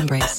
Embrace.